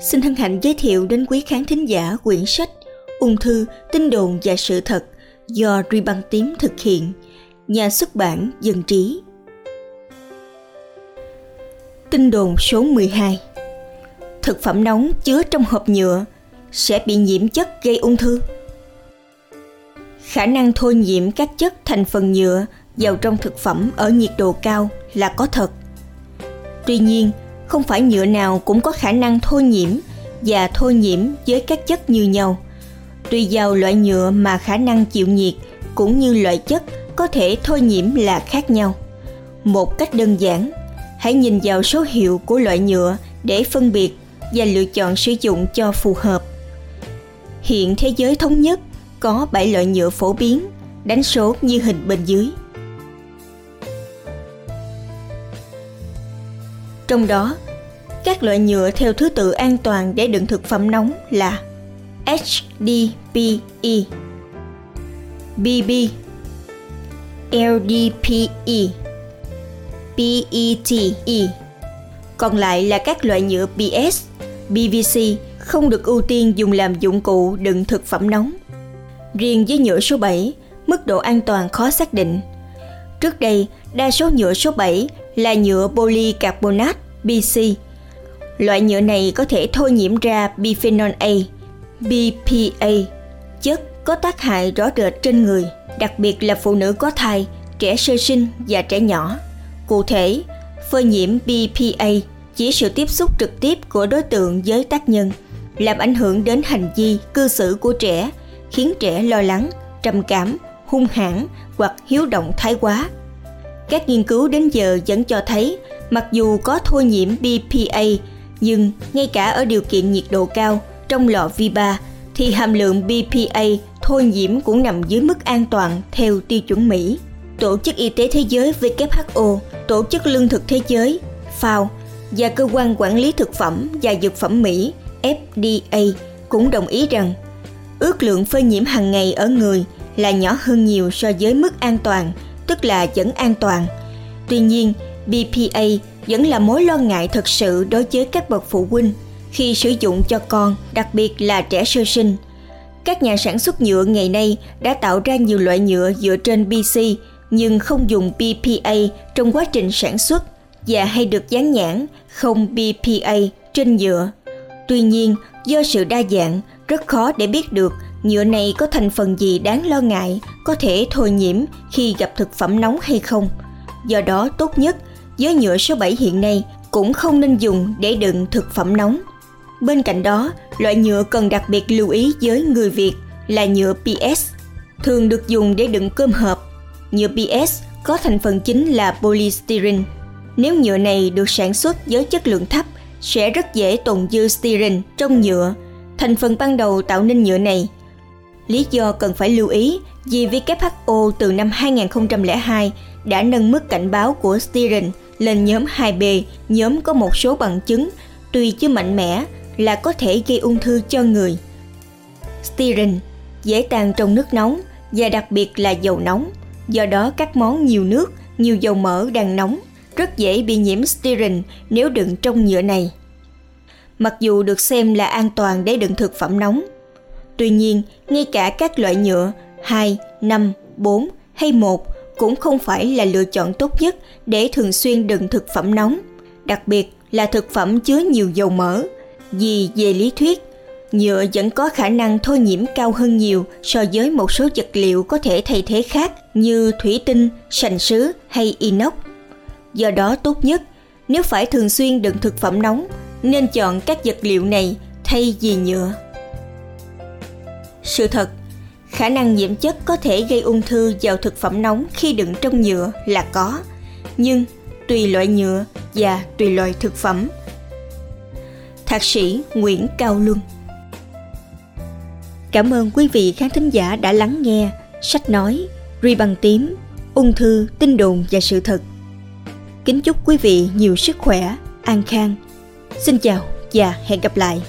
xin hân hạnh giới thiệu đến quý khán thính giả quyển sách Ung thư, tin đồn và sự thật do Ruy Băng Tím thực hiện, nhà xuất bản Dân Trí. Tin đồn số 12 Thực phẩm nóng chứa trong hộp nhựa sẽ bị nhiễm chất gây ung thư. Khả năng thôi nhiễm các chất thành phần nhựa vào trong thực phẩm ở nhiệt độ cao là có thật. Tuy nhiên, không phải nhựa nào cũng có khả năng thôi nhiễm và thôi nhiễm với các chất như nhau. Tùy vào loại nhựa mà khả năng chịu nhiệt cũng như loại chất có thể thôi nhiễm là khác nhau. Một cách đơn giản, hãy nhìn vào số hiệu của loại nhựa để phân biệt và lựa chọn sử dụng cho phù hợp. Hiện thế giới thống nhất có 7 loại nhựa phổ biến, đánh số như hình bên dưới. Trong đó, các loại nhựa theo thứ tự an toàn để đựng thực phẩm nóng là HDPE, BB, LDPE, PETE. Còn lại là các loại nhựa PS, PVC không được ưu tiên dùng làm dụng cụ đựng thực phẩm nóng. Riêng với nhựa số 7, mức độ an toàn khó xác định. Trước đây, đa số nhựa số 7 là nhựa polycarbonate BC. Loại nhựa này có thể thôi nhiễm ra bisphenol A, BPA, chất có tác hại rõ rệt trên người, đặc biệt là phụ nữ có thai, trẻ sơ sinh và trẻ nhỏ. Cụ thể, phơi nhiễm BPA chỉ sự tiếp xúc trực tiếp của đối tượng với tác nhân, làm ảnh hưởng đến hành vi, cư xử của trẻ, khiến trẻ lo lắng, trầm cảm, hung hãn hoặc hiếu động thái quá. Các nghiên cứu đến giờ vẫn cho thấy mặc dù có thôi nhiễm BPA nhưng ngay cả ở điều kiện nhiệt độ cao trong lọ vi ba thì hàm lượng BPA thôi nhiễm cũng nằm dưới mức an toàn theo tiêu chuẩn Mỹ. Tổ chức Y tế Thế giới WHO, Tổ chức Lương thực Thế giới FAO và Cơ quan Quản lý Thực phẩm và Dược phẩm Mỹ FDA cũng đồng ý rằng ước lượng phơi nhiễm hàng ngày ở người là nhỏ hơn nhiều so với mức an toàn, tức là vẫn an toàn. Tuy nhiên, BPA vẫn là mối lo ngại thật sự đối với các bậc phụ huynh khi sử dụng cho con, đặc biệt là trẻ sơ sinh. Các nhà sản xuất nhựa ngày nay đã tạo ra nhiều loại nhựa dựa trên PC, nhưng không dùng BPA trong quá trình sản xuất và hay được dán nhãn không BPA trên nhựa. Tuy nhiên, do sự đa dạng, rất khó để biết được nhựa này có thành phần gì đáng lo ngại có thể thôi nhiễm khi gặp thực phẩm nóng hay không. Do đó tốt nhất với nhựa số 7 hiện nay cũng không nên dùng để đựng thực phẩm nóng. Bên cạnh đó, loại nhựa cần đặc biệt lưu ý với người Việt là nhựa PS, thường được dùng để đựng cơm hộp. Nhựa PS có thành phần chính là polystyrene. Nếu nhựa này được sản xuất với chất lượng thấp, sẽ rất dễ tồn dư styrene trong nhựa, thành phần ban đầu tạo nên nhựa này. Lý do cần phải lưu ý vì WHO từ năm 2002 đã nâng mức cảnh báo của styrene lên nhóm 2B, nhóm có một số bằng chứng, tuy chưa mạnh mẽ, là có thể gây ung thư cho người. Styrene dễ tan trong nước nóng và đặc biệt là dầu nóng, do đó các món nhiều nước, nhiều dầu mỡ đang nóng rất dễ bị nhiễm styrene nếu đựng trong nhựa này. Mặc dù được xem là an toàn để đựng thực phẩm nóng, tuy nhiên ngay cả các loại nhựa 2, 5, 4 hay 1 cũng không phải là lựa chọn tốt nhất để thường xuyên đựng thực phẩm nóng, đặc biệt là thực phẩm chứa nhiều dầu mỡ. Vì về lý thuyết, nhựa vẫn có khả năng thôi nhiễm cao hơn nhiều so với một số vật liệu có thể thay thế khác như thủy tinh, sành sứ hay inox. Do đó tốt nhất, nếu phải thường xuyên đựng thực phẩm nóng, nên chọn các vật liệu này thay vì nhựa. Sự thật, khả năng nhiễm chất có thể gây ung thư vào thực phẩm nóng khi đựng trong nhựa là có, nhưng tùy loại nhựa và tùy loại thực phẩm. Thạc sĩ nguyễn cao luân. Cảm ơn quý vị khán thính giả đã lắng nghe sách nói ri bằng tím, ung thư, tin đồn và sự thật. Kính chúc quý vị nhiều sức khỏe, an khang. Xin chào và hẹn gặp lại.